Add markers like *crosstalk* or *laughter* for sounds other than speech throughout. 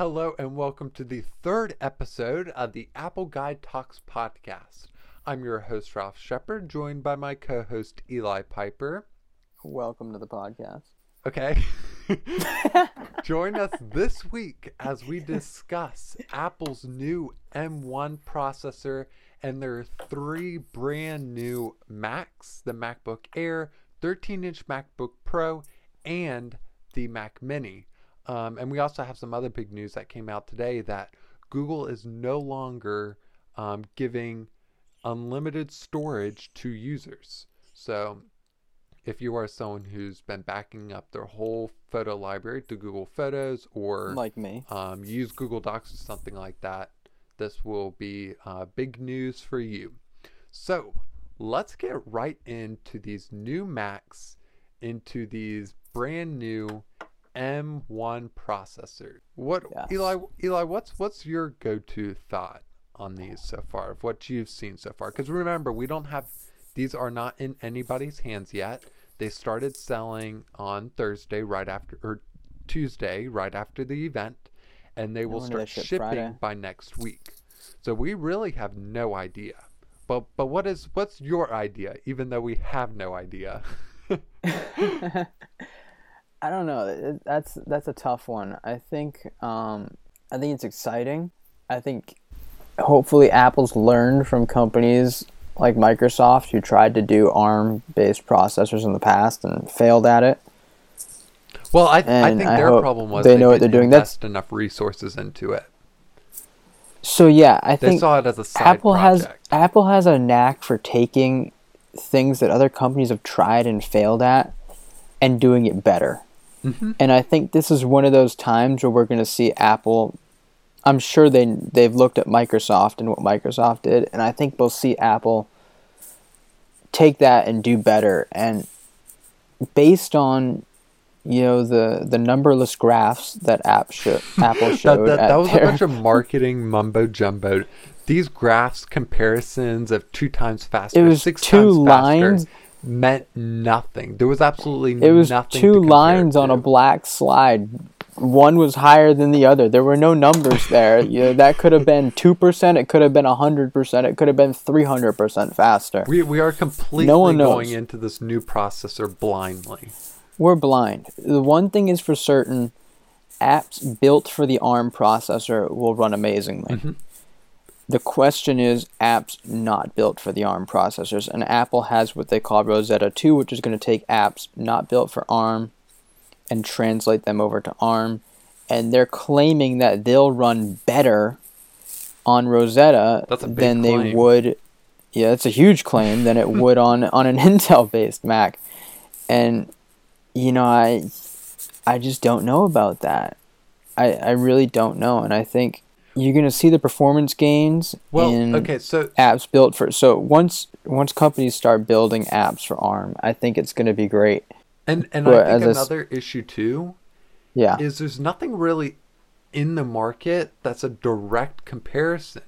Hello, and welcome to the third episode of the Apple Guide Talks podcast. I'm your host, Ralph Shepard, joined by my co host, Eli Piper. Welcome to the podcast. Okay. *laughs* Join us this week as we discuss Apple's new M1 processor and their three brand new Macs the MacBook Air, 13 inch MacBook Pro, and the Mac Mini. Um, and we also have some other big news that came out today that Google is no longer um, giving unlimited storage to users. So if you are someone who's been backing up their whole photo library to Google Photos or like me, um, use Google Docs or something like that, this will be uh, big news for you. So let's get right into these new Macs, into these brand new M1 processors. What Yes. Eli? Eli, what's what's your go-to thought on these so far of what you've seen so far? Because remember, we don't have these are not in anybody's hands yet. They started selling on Thursday, right after or Tuesday, right after the event, and they will wonder they start ship shipping Friday. by next week. So we really have no idea. But but what is what's your idea? Even though we have no idea. *laughs* *laughs* *laughs* I don't know. That's that's a tough one. I think um, I think it's exciting. I think hopefully Apple's learned from companies like Microsoft who tried to do ARM-based processors in the past and failed at it. Well, I, I think I their problem was they know what didn't they're doing. That's- invest enough resources into it. So yeah, I They think saw it as a side Apple has. Apple has a knack for taking things that other companies have tried and failed at and doing it better. Mhm. And I think this is one of those times where we're going to see Apple. I'm sure they they've looked at Microsoft and what Microsoft did, and I think we'll see Apple take that and do better. And based on you know the the numberless graphs that app sho- *laughs* Apple showed that, at that was a bunch of marketing mumbo jumbo. These graphs comparisons of two times faster, It was six two times lines. faster, meant nothing. There was absolutely It was nothing. two lines on a black slide. One was higher than the other. There were no numbers there. *laughs* You know, that could have been two percent. It could have been hundred percent. It could have been three hundred percent faster. We, we are completely No one going into this new processor blindly. We're blind. The one thing is for certain: apps built for the ARM processor will run amazingly. Mhm. The question is apps not built for the ARM processors, and Apple has what they call Rosetta 2, which is going to take apps not built for ARM and translate them over to ARM. And they're claiming that they'll run better on Rosetta That's than they would. Yeah, it's a huge claim than it would on *laughs* on an Intel-based Mac. And you know, I I just don't know about that. I I really don't know, and I think you're going to see the performance gains Well, in okay, so apps built for so once once companies start building apps for ARM, I think it's going to be great. and and Well, I think as a another issue too Yeah. is there's nothing really in the market that's a direct comparison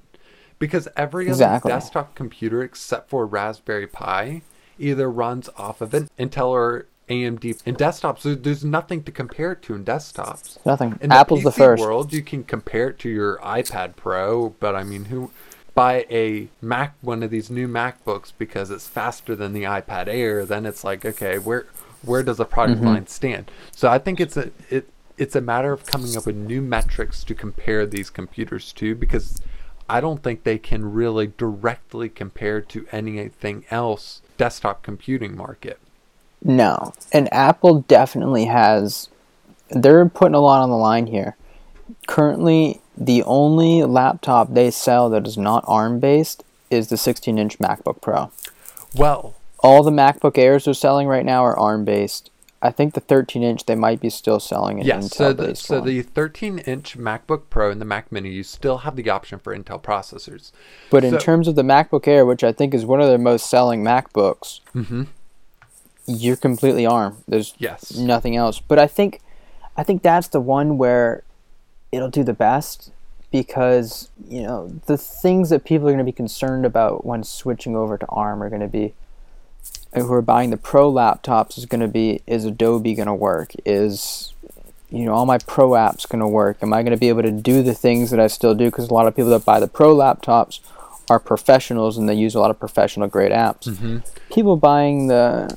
because every other desktop computer except for Raspberry Pi either runs off of an Intel or AMD in desktops. There, there's nothing to compare it to in desktops. Nothing. In Apple's the, the PC first. world, you can compare it to your iPad Pro, but I mean, who buy a Mac, one of these new MacBooks because it's faster than the iPad Air? Then it's like, okay, where where does the product Mm-hmm. line stand? So I think it's a it it's a matter of coming up with new metrics to compare these computers to because I don't think they can really directly compare to anything else desktop computing market. No. And Apple definitely has they're putting a lot on the line here. Currently, the only laptop they sell that is not ARM based is the 16-inch MacBook Pro. Well, All the MacBook Airs they're selling right now are ARM based. I think the 13 inch they might be still selling an Yes, so the, based so one. the 13 inch MacBook Pro and the Mac Mini, you still have the option for Intel processors. but in terms of the MacBook Air, which I think is one of their most selling MacBooks, Mm-hmm. You're completely ARM. There's Yes. nothing else. But I think I think that's the one where it'll do the best because you know the things that people are going to be concerned about when switching over to ARM are going to be who are buying the pro laptops is going to be is Adobe going to work is you know, all my pro apps going to work? Am I going to be able to do the things that I still do? Because a lot of people that buy the pro laptops are professionals and they use a lot of professional grade apps. Mm-hmm. People buying the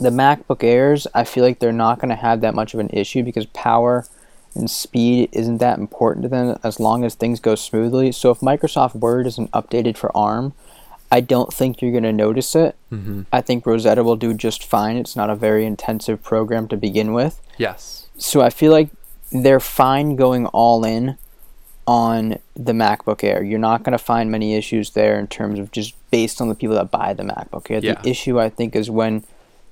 the MacBook Airs, I feel like they're not going to have that much of an issue because power and speed isn't that important to them as long as things go smoothly. So if Microsoft Word isn't updated for ARM, I don't think you're going to notice it. Mm-hmm. I think Rosetta will do just fine. It's not a very intensive program to begin with. Yes. So I feel like they're fine going all in on the MacBook Air. You're not going to find many issues there in terms of just based on the people that buy the MacBook Air. Yeah. The issue I think is when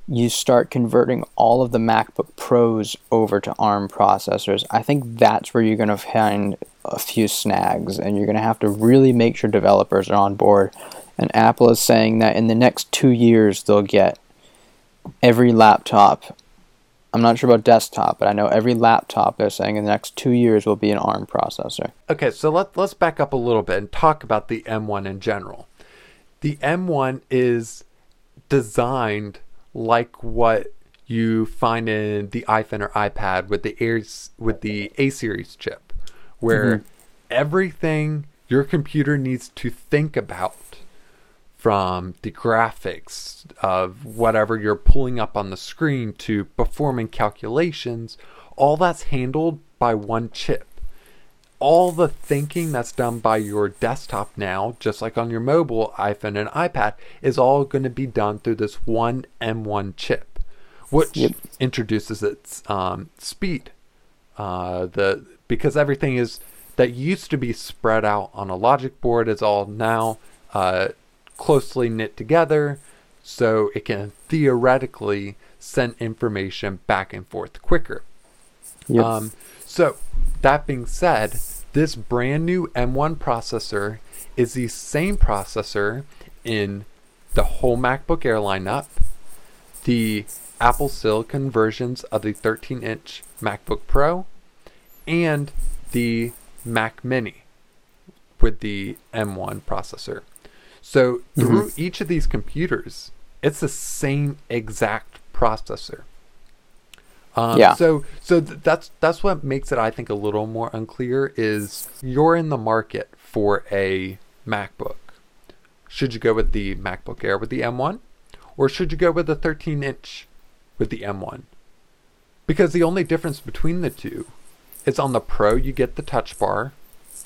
you start converting all of the MacBook Pros over to ARM processors. I think that's where you're going to find a few snags and you're going to have to really make sure developers are on board. And Apple is saying that in the next 2 years they'll get every laptop I'm not sure about desktop, but I know every laptop they're saying in the next two years will be an ARM processor. Okay, so let, let's back up a little bit and talk about the M1 in general. The M1 is designed like what you find in the iPhone or iPad with the Airs with the A series chip, where mm-hmm. everything your computer needs to think about from the graphics of whatever you're pulling up on the screen to performing calculations, all that's handled by one chip. All the thinking that's done by your desktop now, just like on your mobile iPhone and iPad, is all going to be done through this one M1 chip, which Yep. introduces its um, speed. Uh, the because everything is that used to be spread out on a logic board is all now uh, closely knit together so it can theoretically send information back and forth quicker. Yep. Um, so, that being said, this brand new M1 processor is the same processor in the whole MacBook Air lineup, the Apple Silicon versions of the 13 inch MacBook Pro, and the Mac Mini with the M1 processor. So mm-hmm. through each of these computers, it's the same exact processor. Um, Yeah. So so th- that's that's what makes it I think a little more unclear is you're in the market for a MacBook. Should you go with the MacBook Air with the M1, or should you go with the 13 inch with the M1? Because the only difference between the two is on the Pro you get the touch bar,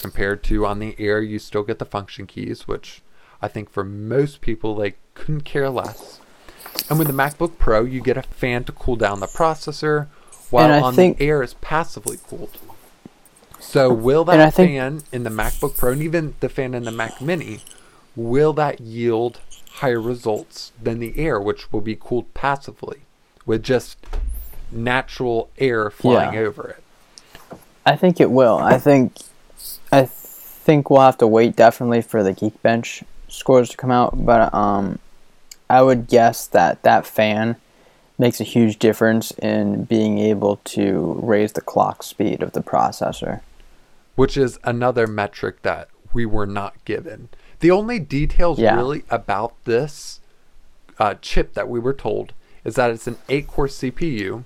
compared to on the Air you still get the function keys, which I think for most people they couldn't care less. And with the MacBook Pro you get a fan to cool down the processor, while on think- the Air is passively cooled. So will that think- fan in the MacBook Pro and even the fan in the Mac Mini, will that yield higher results than the Air, which will be cooled passively with just natural air flying Yeah. over it? I think it will. I think I think we'll have to wait definitely for the Geekbench scores to come out, but um I would guess that that fan makes a huge difference in being able to raise the clock speed of the processor. which is another metric that we were not given. The only details Yeah. really about this uh, chip that we were told is that it's an 8 core CPU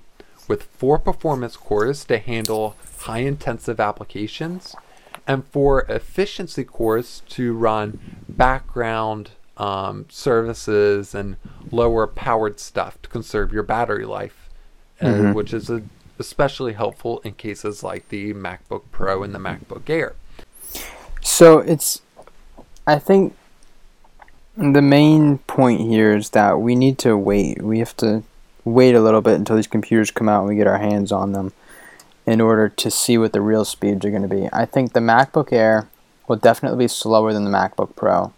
with four performance cores to handle high intensive applications and four efficiency cores to run background um, services and lower powered stuff to conserve your battery life, uh, Mhm. which is a, especially helpful in cases like the MacBook Pro and the MacBook Air. So it's, I think, the main point here is that we need to wait. We have to wait a little bit until these computers come out and we get our hands on them in order to see what the real speeds are going to be. I think the MacBook Air will definitely be slower than the MacBook Pro.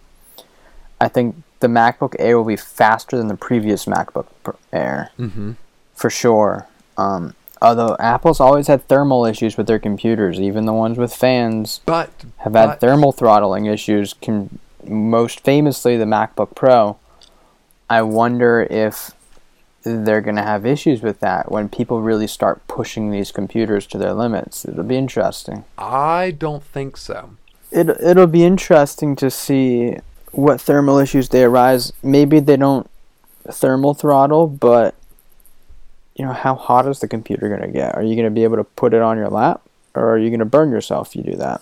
I think the MacBook Air will be faster than the previous MacBook Air Mm-hmm. for sure. Um, although Apple's always had thermal issues with their computers, even the ones with fans But have had but- thermal throttling issues. Can most famously the MacBook Pro. I wonder if they're going to have issues with that when people really start pushing these computers to their limits. It'll be interesting. I don't think so. It it'll be interesting to see what thermal issues they arise. Maybe they don't thermal throttle, but you know, how hot is the computer going to get? Are you going to be able to put it on your lap or are you going to burn yourself if you do that?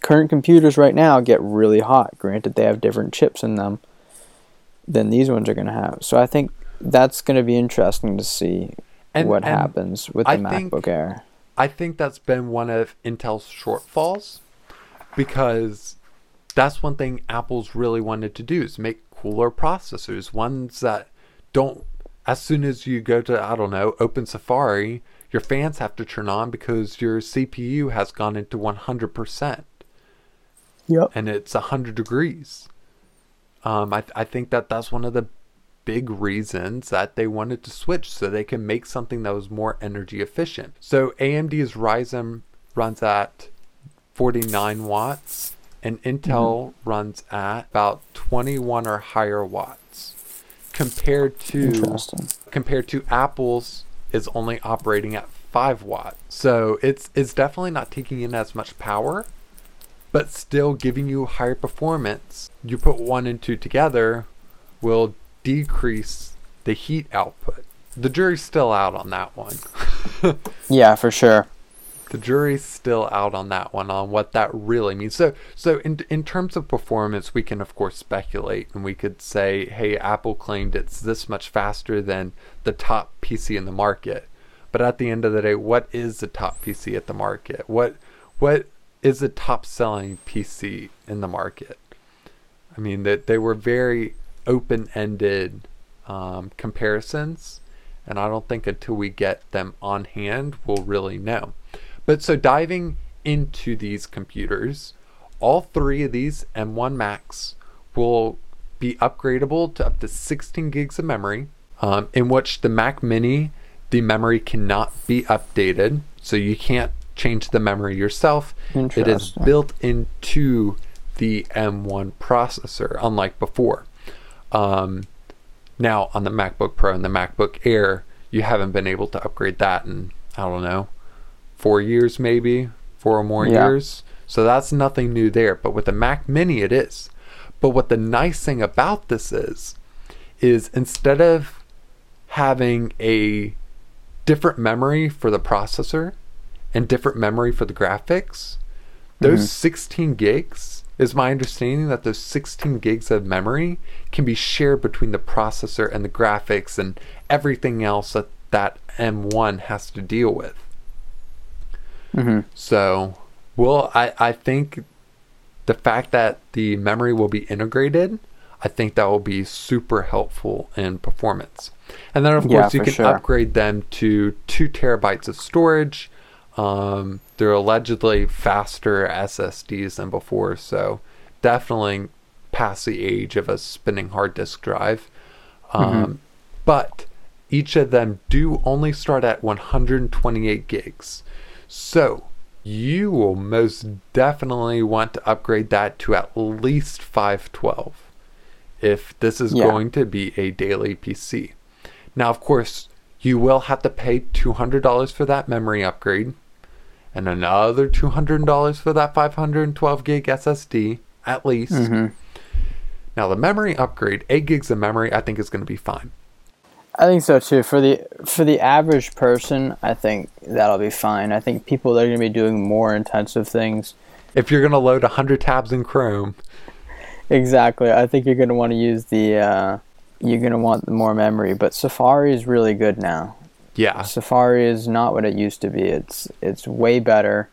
Current computers right now get really hot. Granted, they have different chips in them than these ones are going to have. So I think that's going to be interesting to see and, what and happens with the I MacBook think, Air. I think that's been one of Intel's shortfalls because that's one thing Apple's really wanted to do is make cooler processors, ones that don't as soon as you go to I don't know, open Safari, your fans have to turn on because your CPU has gone into 100%. Yep. And it's 100 degrees. Um, I, I think that that's one of the big reasons that they wanted to switch so they can make something that was more energy efficient. So AMD's Ryzen runs at 49 watts and Intel mm-hmm. runs at about 21 or higher watts compared to compared to Apple's is only operating at 5 watts. So it's it's definitely not taking in as much power but still giving you higher performance. You put one and two together will decrease the heat output. The jury's still out on that one. *laughs* yeah, for sure. The jury's still out on that one on what that really means. So so in in terms of performance, we can of course speculate and we could say, "Hey, Apple claimed it's this much faster than the top PC in the market." But at the end of the day, what is the top PC at the market? What what is the top selling PC in the market. I mean that they were very open ended um, comparisons, and I don't think until we get them on hand we'll really know. But so diving into these computers, all three of these M1 Macs will be upgradable to up to 16 gigs of memory, um, in which the Mac Mini, the memory cannot be updated, so you can't change the memory yourself. It is built into the M1 processor, unlike before. Um, now, on the MacBook Pro and the MacBook Air, you haven't been able to upgrade that in, I don't know, four years maybe, four or more yeah. years. So that's nothing new there. But with the Mac Mini, it is. But what the nice thing about this is, is instead of having a different memory for the processor, and different memory for the graphics. Those mm-hmm. 16 gigs is my understanding that those 16 gigs of memory can be shared between the processor and the graphics and everything else that that M1 has to deal with. Mm-hmm. So, well, I, I think the fact that the memory will be integrated, I think that will be super helpful in performance. And then, of yeah, course, you can sure. upgrade them to two terabytes of storage um, they're allegedly faster SSDs than before, so definitely past the age of a spinning hard disk drive. Um, mm-hmm. But each of them do only start at 128 gigs. So you will most definitely want to upgrade that to at least 512 if this is yeah. going to be a daily PC. Now, of course, you will have to pay $200 for that memory upgrade and another $200 for that 512 gig SSD at least. Mm-hmm. Now the memory upgrade, 8 gigs of memory, I think is going to be fine. I think so too. For the for the average person, I think that'll be fine. I think people that are going to be doing more intensive things. If you're going to load 100 tabs in Chrome. Exactly. I think you're going to want to use the uh, you're going to want more memory, but Safari is really good now. Yeah. Safari is not what it used to be. It's it's way better.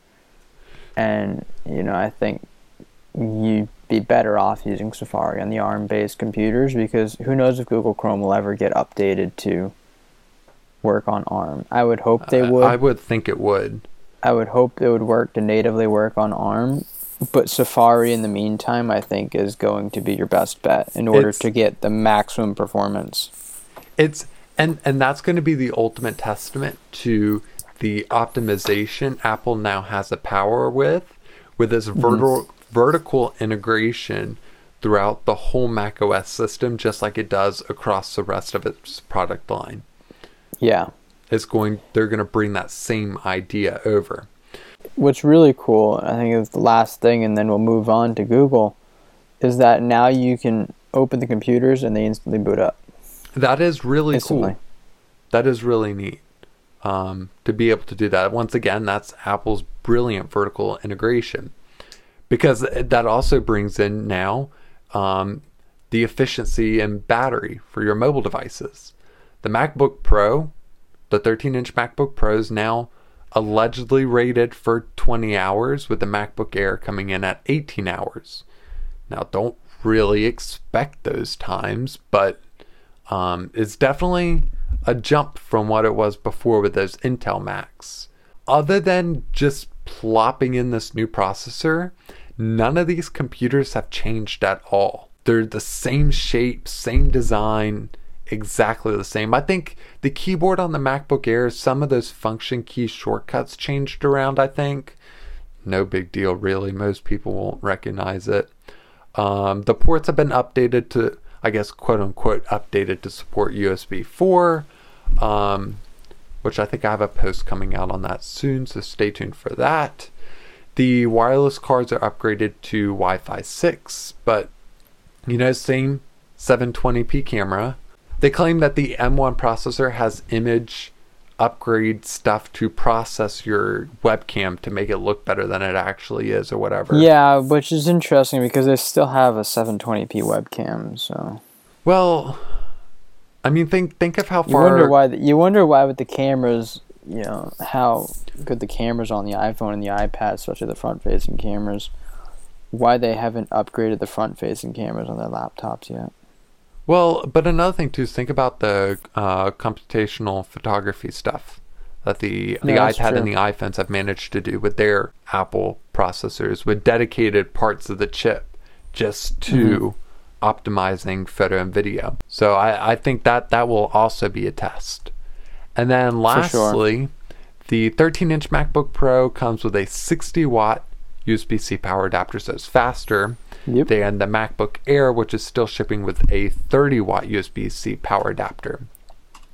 And, you know, I think you'd be better off using Safari on the ARM based computers because who knows if Google Chrome will ever get updated to work on ARM. I would hope they would. I would think it would. I would hope it would work to natively work on ARM. But Safari, in the meantime, I think is going to be your best bet in order it's, to get the maximum performance. It's and and that's going to be the ultimate testament to the optimization Apple now has the power with with this mm-hmm. vertical vertical integration throughout the whole Mac OS system just like it does across the rest of its product line. Yeah. It's going they're going to bring that same idea over. What's really cool, I think is the last thing and then we'll move on to Google is that now you can open the computers and they instantly boot up. That is really Instantly. cool. that is really neat um, to be able to do that. Once again, that's Apple's brilliant vertical integration because that also brings in now um, the efficiency and battery for your mobile devices. The MacBook Pro, the 13 inch MacBook Pro, is now allegedly rated for 20 hours, with the MacBook Air coming in at 18 hours. Now, don't really expect those times, but um, it's definitely a jump from what it was before with those Intel Macs. Other than just plopping in this new processor, none of these computers have changed at all. They're the same shape, same design, exactly the same. I think the keyboard on the MacBook Air, some of those function key shortcuts changed around, I think. No big deal, really. Most people won't recognize it. Um, the ports have been updated to, I guess, quote unquote, updated to support USB 4, um, which I think I have a post coming out on that soon, so stay tuned for that. The wireless cards are upgraded to Wi Fi 6, but you know, same 720p camera. They claim that the M1 processor has image upgrade stuff to process your webcam to make it look better than it actually is or whatever. Yeah, which is interesting because they still have a 720p webcam, so Well, I mean think think of how far you wonder why the, you wonder why with the cameras, you know, how good the cameras on the iPhone and the iPad, especially the front-facing cameras, why they haven't upgraded the front-facing cameras on their laptops yet. Well, but another thing too is think about the uh, computational photography stuff that the the Yeah, iPad and the iPhones have managed to do with their Apple processors with dedicated parts of the chip just to Mm-hmm. optimizing photo and video. So I, I think that that will also be a test. And then For sure. lastly, the 13 inch MacBook Pro comes with a 60 watt USB C power adapter, so it's faster Yep. than the MacBook Air, which is still shipping with a 30 watt USB C power adapter.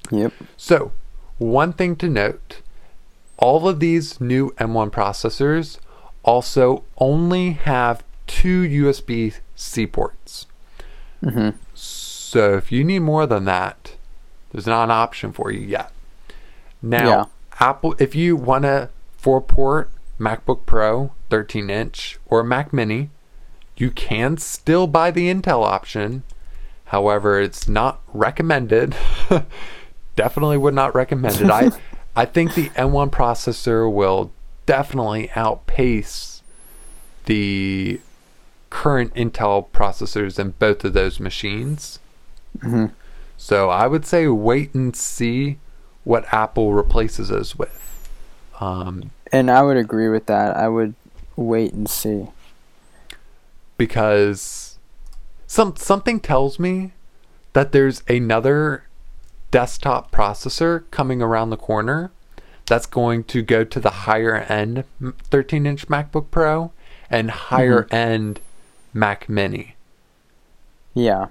Yep. So, one thing to note all of these new M1 processors also only have two USB C ports. Mm-hmm. So, if you need more than that, there's not an option for you yet. Now, Yeah. Apple, if you want a four port MacBook Pro 13 inch or Mac Mini, you can still buy the Intel option. However, it's not recommended. *laughs* definitely would not recommend it. I, *laughs* I think the M1 processor will definitely outpace the current Intel processors in both of those machines. hmm So I would say wait and see what Apple replaces us with. Um, And I would agree with that. I would wait and see. because some something tells me that there's another desktop processor coming around the corner that's going to go to the higher end 13 inch MacBook Pro and higher end Mac Mini. Yeah.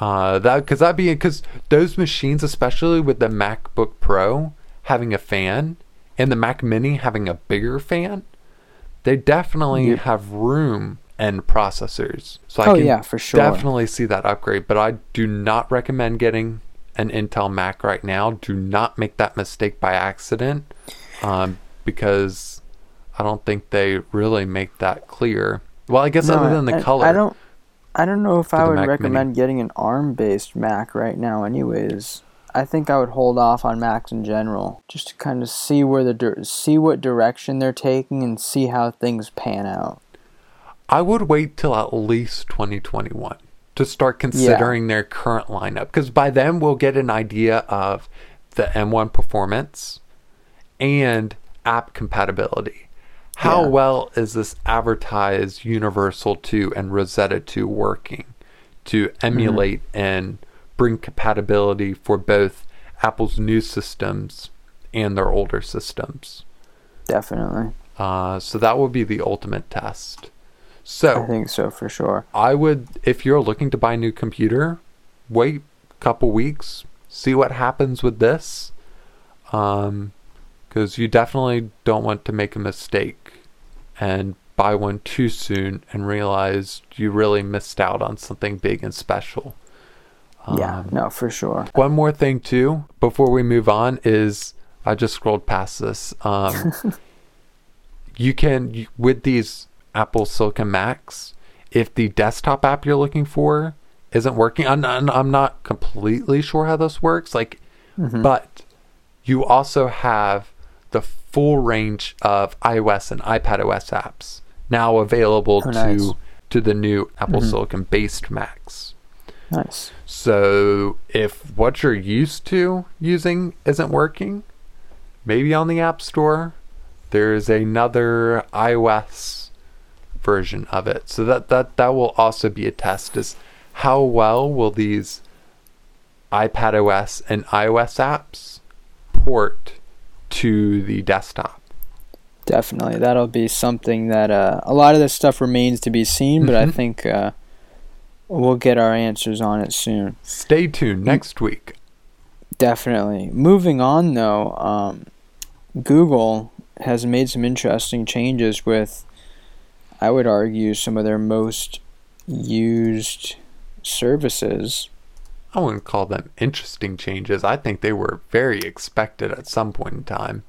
Uh, that because that'd be because those machines, especially with the MacBook Pro having a fan and the Mac Mini having a bigger fan, they definitely have room and processors. So I Oh, can yeah, for sure. definitely see that upgrade. But I do not recommend getting an Intel Mac right now. Do not make that mistake by accident, um, because I don't think they really make that clear. Well, I guess No, other than the I- color. I don't. I don't know if I would Mac Mini. recommend getting an ARM-based Mac right now. Anyways, I think I would hold off on Macs in general, just to kind of see where the dir- see what direction they're taking and see how things pan out. I would wait till at least 2021 to start considering their current lineup because by then we'll get an idea of the M1 performance and app compatibility. How Yeah. well is this advertised Universal 2 and Rosetta 2 working to emulate and bring compatibility for both Apple's new systems and their older systems? Definitely, Uh, so that would be the ultimate test. So I think so for sure. I would, if you're looking to buy a new computer, wait a couple weeks, see what happens with this, because you definitely don't want to make a mistake and buy one too soon and realize you really missed out on something big and special. yeah, Um, no, for sure. One more thing too, before we move on, is I just scrolled past this. Um, *laughs* you can with these Apple Silicon Macs, if the desktop app you're looking for isn't working, I'm, I'm I'm not completely sure how this works. Like, Mm-hmm. but you also have the full range of iOS and iPad OS apps now available Oh, nice. to to the new Apple Mhm. Silicon based Macs. Nice. So if what you're used to using isn't working, maybe on the App Store, there's another iOS version of it. So that that that will also be a test is how well will these iPad OS and iOS apps port to the desktop. Definitely, that'll be something that uh, a lot of this stuff remains to be seen, but I Mhm. think uh, we'll get our answers on it soon. Stay tuned next week. Definitely. Moving on, though, um, Google has made some interesting changes with, I would argue, some of their most used services. I wouldn't call them interesting changes. I think they were very expected at some point in time.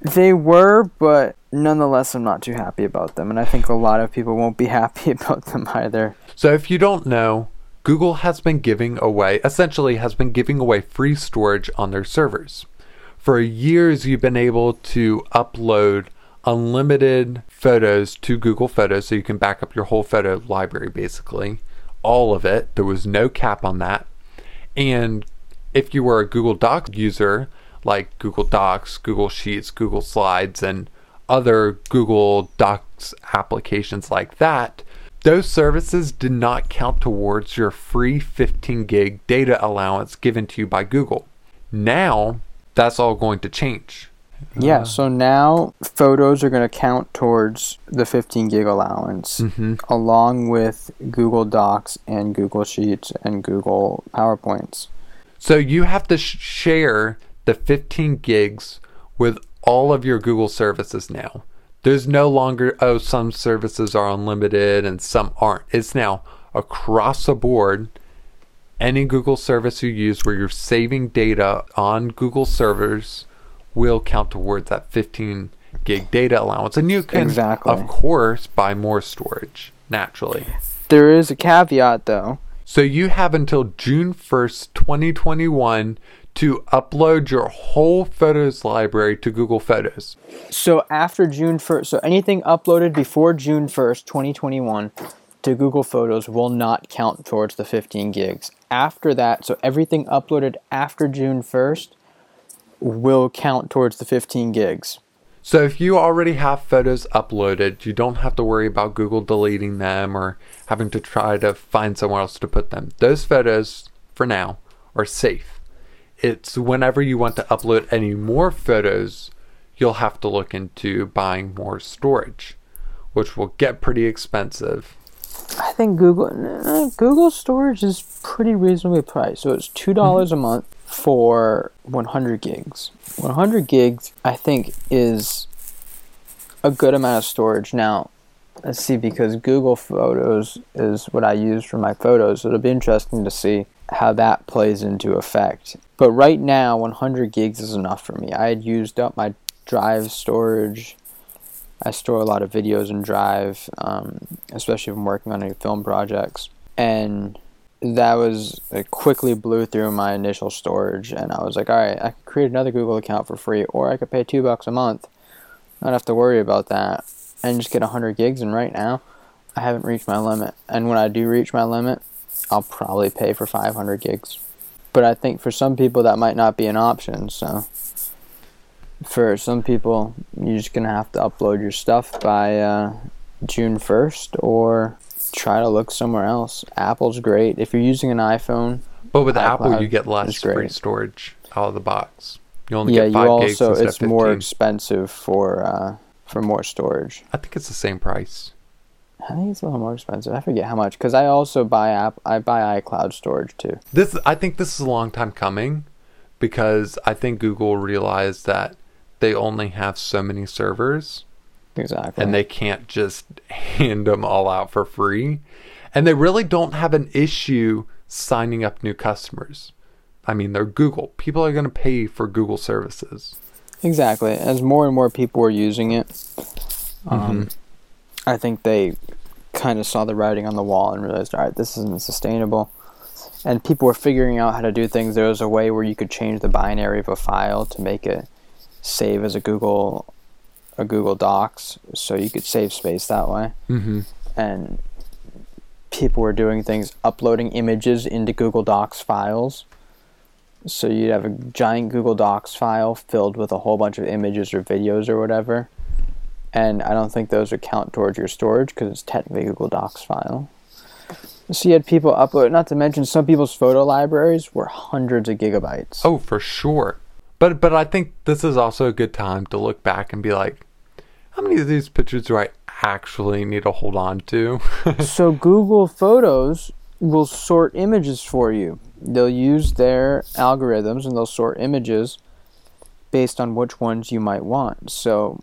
They were, but nonetheless, I'm not too happy about them, and I think a lot of people won't be *laughs* happy about them either. So if you don't know, Google has been giving away, essentially has been giving away free storage on their servers. For years, you've been able to upload unlimited photos to Google Photos so you can back up your whole photo library basically. All of it. There was no cap on that. And if you were a Google Docs user, like Google Docs, Google Sheets, Google Slides, and other Google Docs applications like that, those services did not count towards your free 15 gig data allowance given to you by Google. Now, that's all going to change. Yeah, so now photos are going to count towards the 15 gig allowance, Mm-hmm. along with Google Docs and Google Sheets and Google PowerPoints. So you have to sh- share the 15 gigs with all of your Google services now. There's no longer, oh, some services are unlimited and some aren't. It's now across the board. Any Google service you use where you're saving data on Google servers will count towards that 15 gig data allowance. And you can, Exactly. of course, buy more storage naturally. There is a caveat, though. So you have until June 1st, 2021 to upload your whole photos library to Google Photos. So after June 1st, so anything uploaded before June 1st, 2021 to Google Photos will not count towards the 15 gigs. After that, so everything uploaded after June 1st will count towards the 15 gigs. So if you already have photos uploaded, you don't have to worry about Google deleting them or having to try to find somewhere else to put them. Those photos, for now, are safe. It's whenever you want to upload any more photos, you'll have to look into buying more storage, which will get pretty expensive. I think Google uh, Google storage is pretty reasonably priced. So it's two dollars a month for 100 gigs. 100 gigs, I think, is a good amount of storage. Now, let's see, because Google Photos is what I use for my photos. So it'll be interesting to see how that plays into effect. But right now, 100 gigs is enough for me. I had used up my Drive storage. I store a lot of videos in Drive, um, especially if I'm working on any film projects. And that was it quickly blew through my initial storage, and I was like, all right, I could create another Google account for free, or I could pay two bucks a month, not have to worry about that, and just get 100 gigs. And right now, I haven't reached my limit. And when I do reach my limit, I'll probably pay for 500 gigs. But I think for some people that might not be an option. So for some people, you're just gonna have to upload your stuff by uh, June 1st, or try to look somewhere else. Apple's great if you're using an iPhone. But with Apple, you get less free storage out of the box. You only Yeah, get you five gigs also instead it's more 15. expensive for uh, for more storage. I think it's the same price. I think it's a little more expensive. I forget how much because I also buy app. I buy iCloud storage too. This I think this is a long time coming because I think Google realized that they only have so many servers Exactly. and they can't just hand them all out for free. And they really don't have an issue signing up new customers. I mean, they're Google. People are going to pay for Google services. Exactly. As more and more people are using it, um, I think they kind of saw the writing on the wall and realized, all right, this isn't sustainable. And people were figuring out how to do things. There was a way where you could change the binary of a file to make it save as a Google a Google Docs, so you could save space that way. Mm-hmm. And people were doing things, uploading images into Google Docs files. So you'd have a giant Google Docs file filled with a whole bunch of images or videos or whatever. And I don't think those would count towards your storage because it's technically a Google Docs file. So you had people upload, not to mention some people's photo libraries were hundreds of gigabytes. Oh, for sure. But but I think this is also a good time to look back and be like, how many of these pictures do I actually need to hold on to? *laughs* so Google Photos will sort images for you. They'll use their algorithms and they'll sort images based on which ones you might want. So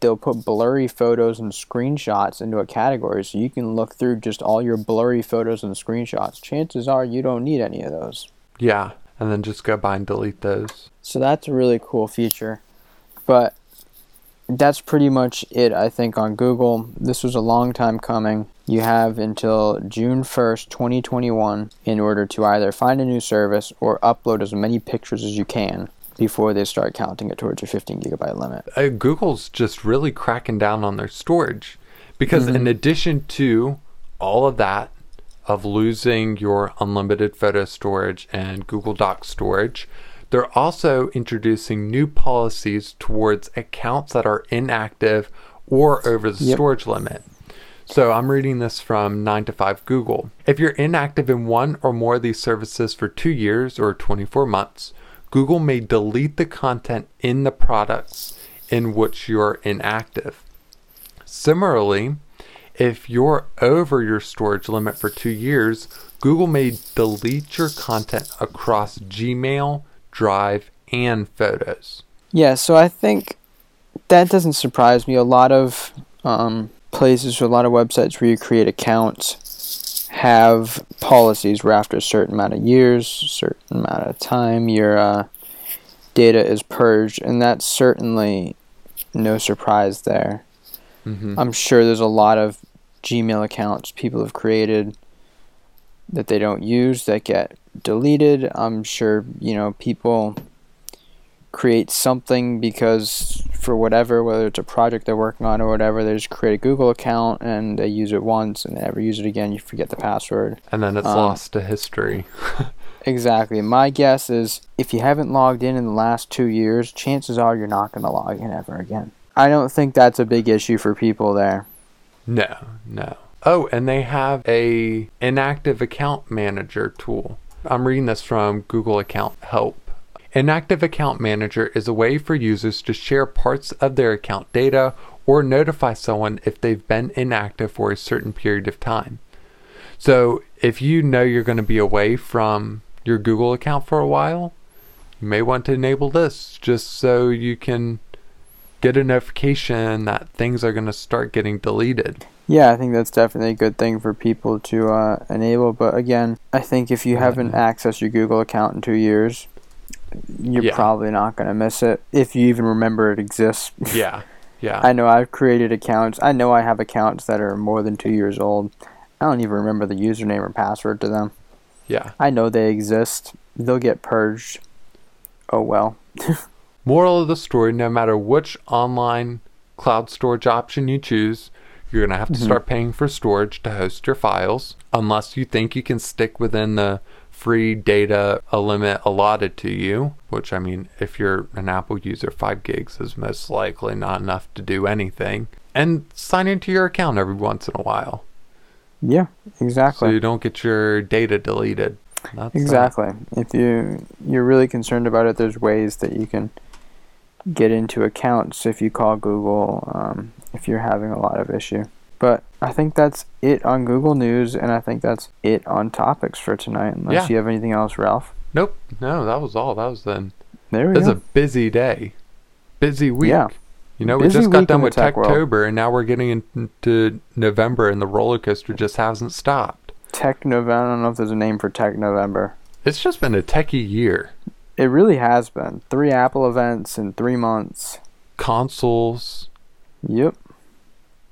they'll put blurry photos and screenshots into a category so you can look through just all your blurry photos and screenshots. Chances are you don't need any of those. yeah, and then just go by and delete those. So that's a really cool feature. But that's pretty much it, I think, on Google. This was a long time coming. You have until June 1st, 2021, in order to either find a new service or upload as many pictures as you can before they start counting it towards your 15 gigabyte limit. Uh, Google's just really cracking down on their storage because, in addition to all of that, of losing your unlimited photo storage and Google Docs storage, they're also introducing new policies towards accounts that are inactive or over the Yep. storage limit. So I'm reading this from 9 to 5 Google. If you're inactive in one or more of these services for two years or 24 months, Google may delete the content in the products in which you're inactive. Similarly, if you're over your storage limit for two years, Google may delete your content across Gmail, Drive, and Photos. Yeah, so I think that doesn't surprise me. A lot of um, places, a lot of websites where you create accounts have policies where after a certain amount of years, certain amount of time, your uh, data is purged, and that's certainly no surprise there. Mm-hmm. I'm sure there's a lot of Gmail accounts people have created that they don't use that get deleted. I'm sure, you know, people create something because for whatever, whether it's a project they're working on or whatever, they just create a Google account and they use it once and they never use it again. You forget the password. and then it's Um, lost to history. *laughs* Exactly. My guess is if you haven't logged in in the last two years, chances are you're not going to log in ever again. I don't think that's a big issue for people there. No, no. Oh, and they have a inactive account manager tool. I'm reading this from Google Account Help. Inactive Account Manager is a way for users to share parts of their account data or notify someone if they've been inactive for a certain period of time. So, if you know you're going to be away from your Google account for a while, you may want to enable this just so you can get a notification that things are going to start getting deleted. Yeah, I think that's definitely a good thing for people to uh, enable. But again, I think if you haven't accessed your Google account in two years, you're Yeah. probably not going to miss it if you even remember it exists. *laughs* Yeah, yeah. I know I've created accounts. I know I have accounts that are more than two years old. I don't even remember the username or password to them. Yeah. I know they exist. They'll get purged. Oh well. *laughs* Moral of the story no matter which online cloud storage option you choose, you're going to have to start paying for storage to host your files unless you think you can stick within the free data a limit allotted to you, which I mean, if you're an Apple user, 5 gigs is most likely not enough to do anything. And sign into your account every once in a while Yeah, exactly. so you don't get your data deleted. That's, uh, Exactly. If you you're really concerned about it, there's ways that you can get into accounts if you call Google um, if you're having a lot of issue. But I think that's it on Google News, and I think that's it on topics for tonight. Unless Yeah. you have anything else, Ralph. nope, no, that was all. That was then. There we This is go. a busy day, busy week. Yeah. You know, we just got done with world. Techtober, and now we're getting into November, and the roller coaster just hasn't stopped. Tech November. I don't know if there's a name for Tech November. It's just been a techie year. It really has been three Apple events in three months. Consoles, Yep.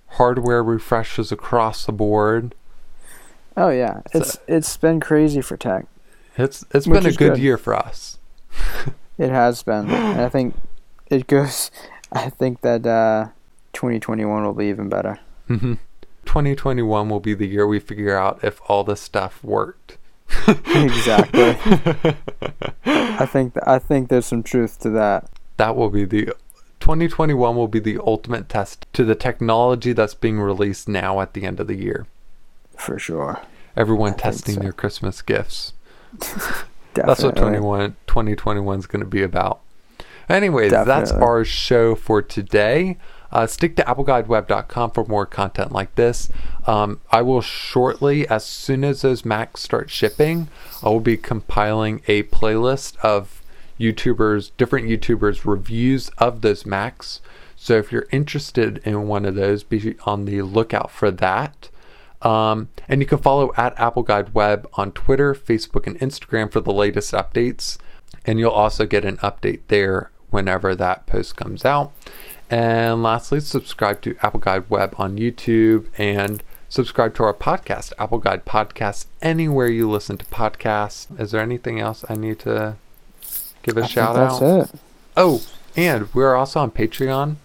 hardware refreshes across the board. Oh yeah, it's it's been crazy for tech. It's it's been a good, good. year for us. *laughs* It has been, and I think it goes. *laughs* I think that uh, 2021 will be even better. hmm 2021 will be the year we figure out if all this stuff worked. *laughs* Exactly. I think th- I think there's some truth to that. that will be the 2021 will be the ultimate test to the technology that's being released now at the end of the year. For sure. Everyone I testing so. their Christmas gifts. Definitely. *laughs* That's what 21 2021 is going to be about. Anyways, that's our show for today. Uh, stick to appleguideweb.com for more content like this. Um, I will shortly, as soon as those Macs start shipping, I will be compiling a playlist of YouTubers, different YouTubers' reviews of those Macs. So if you're interested in one of those, be on the lookout for that. Um, and you can follow at Apple Guide Web on Twitter, Facebook, and Instagram for the latest updates. And you'll also get an update there whenever that post comes out. And lastly, subscribe to Apple Guide Web on YouTube and subscribe to our podcast, Apple Guide Podcast, anywhere you listen to podcasts. Is there anything else I need to give a I shout that's out? it. Oh, and we're also on Patreon.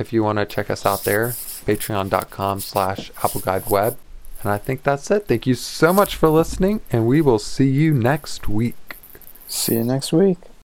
If you want to check us out there, patreon.com slash appleguideweb. And I think that's it. Thank you so much for listening, and we will see you next week. See you next week.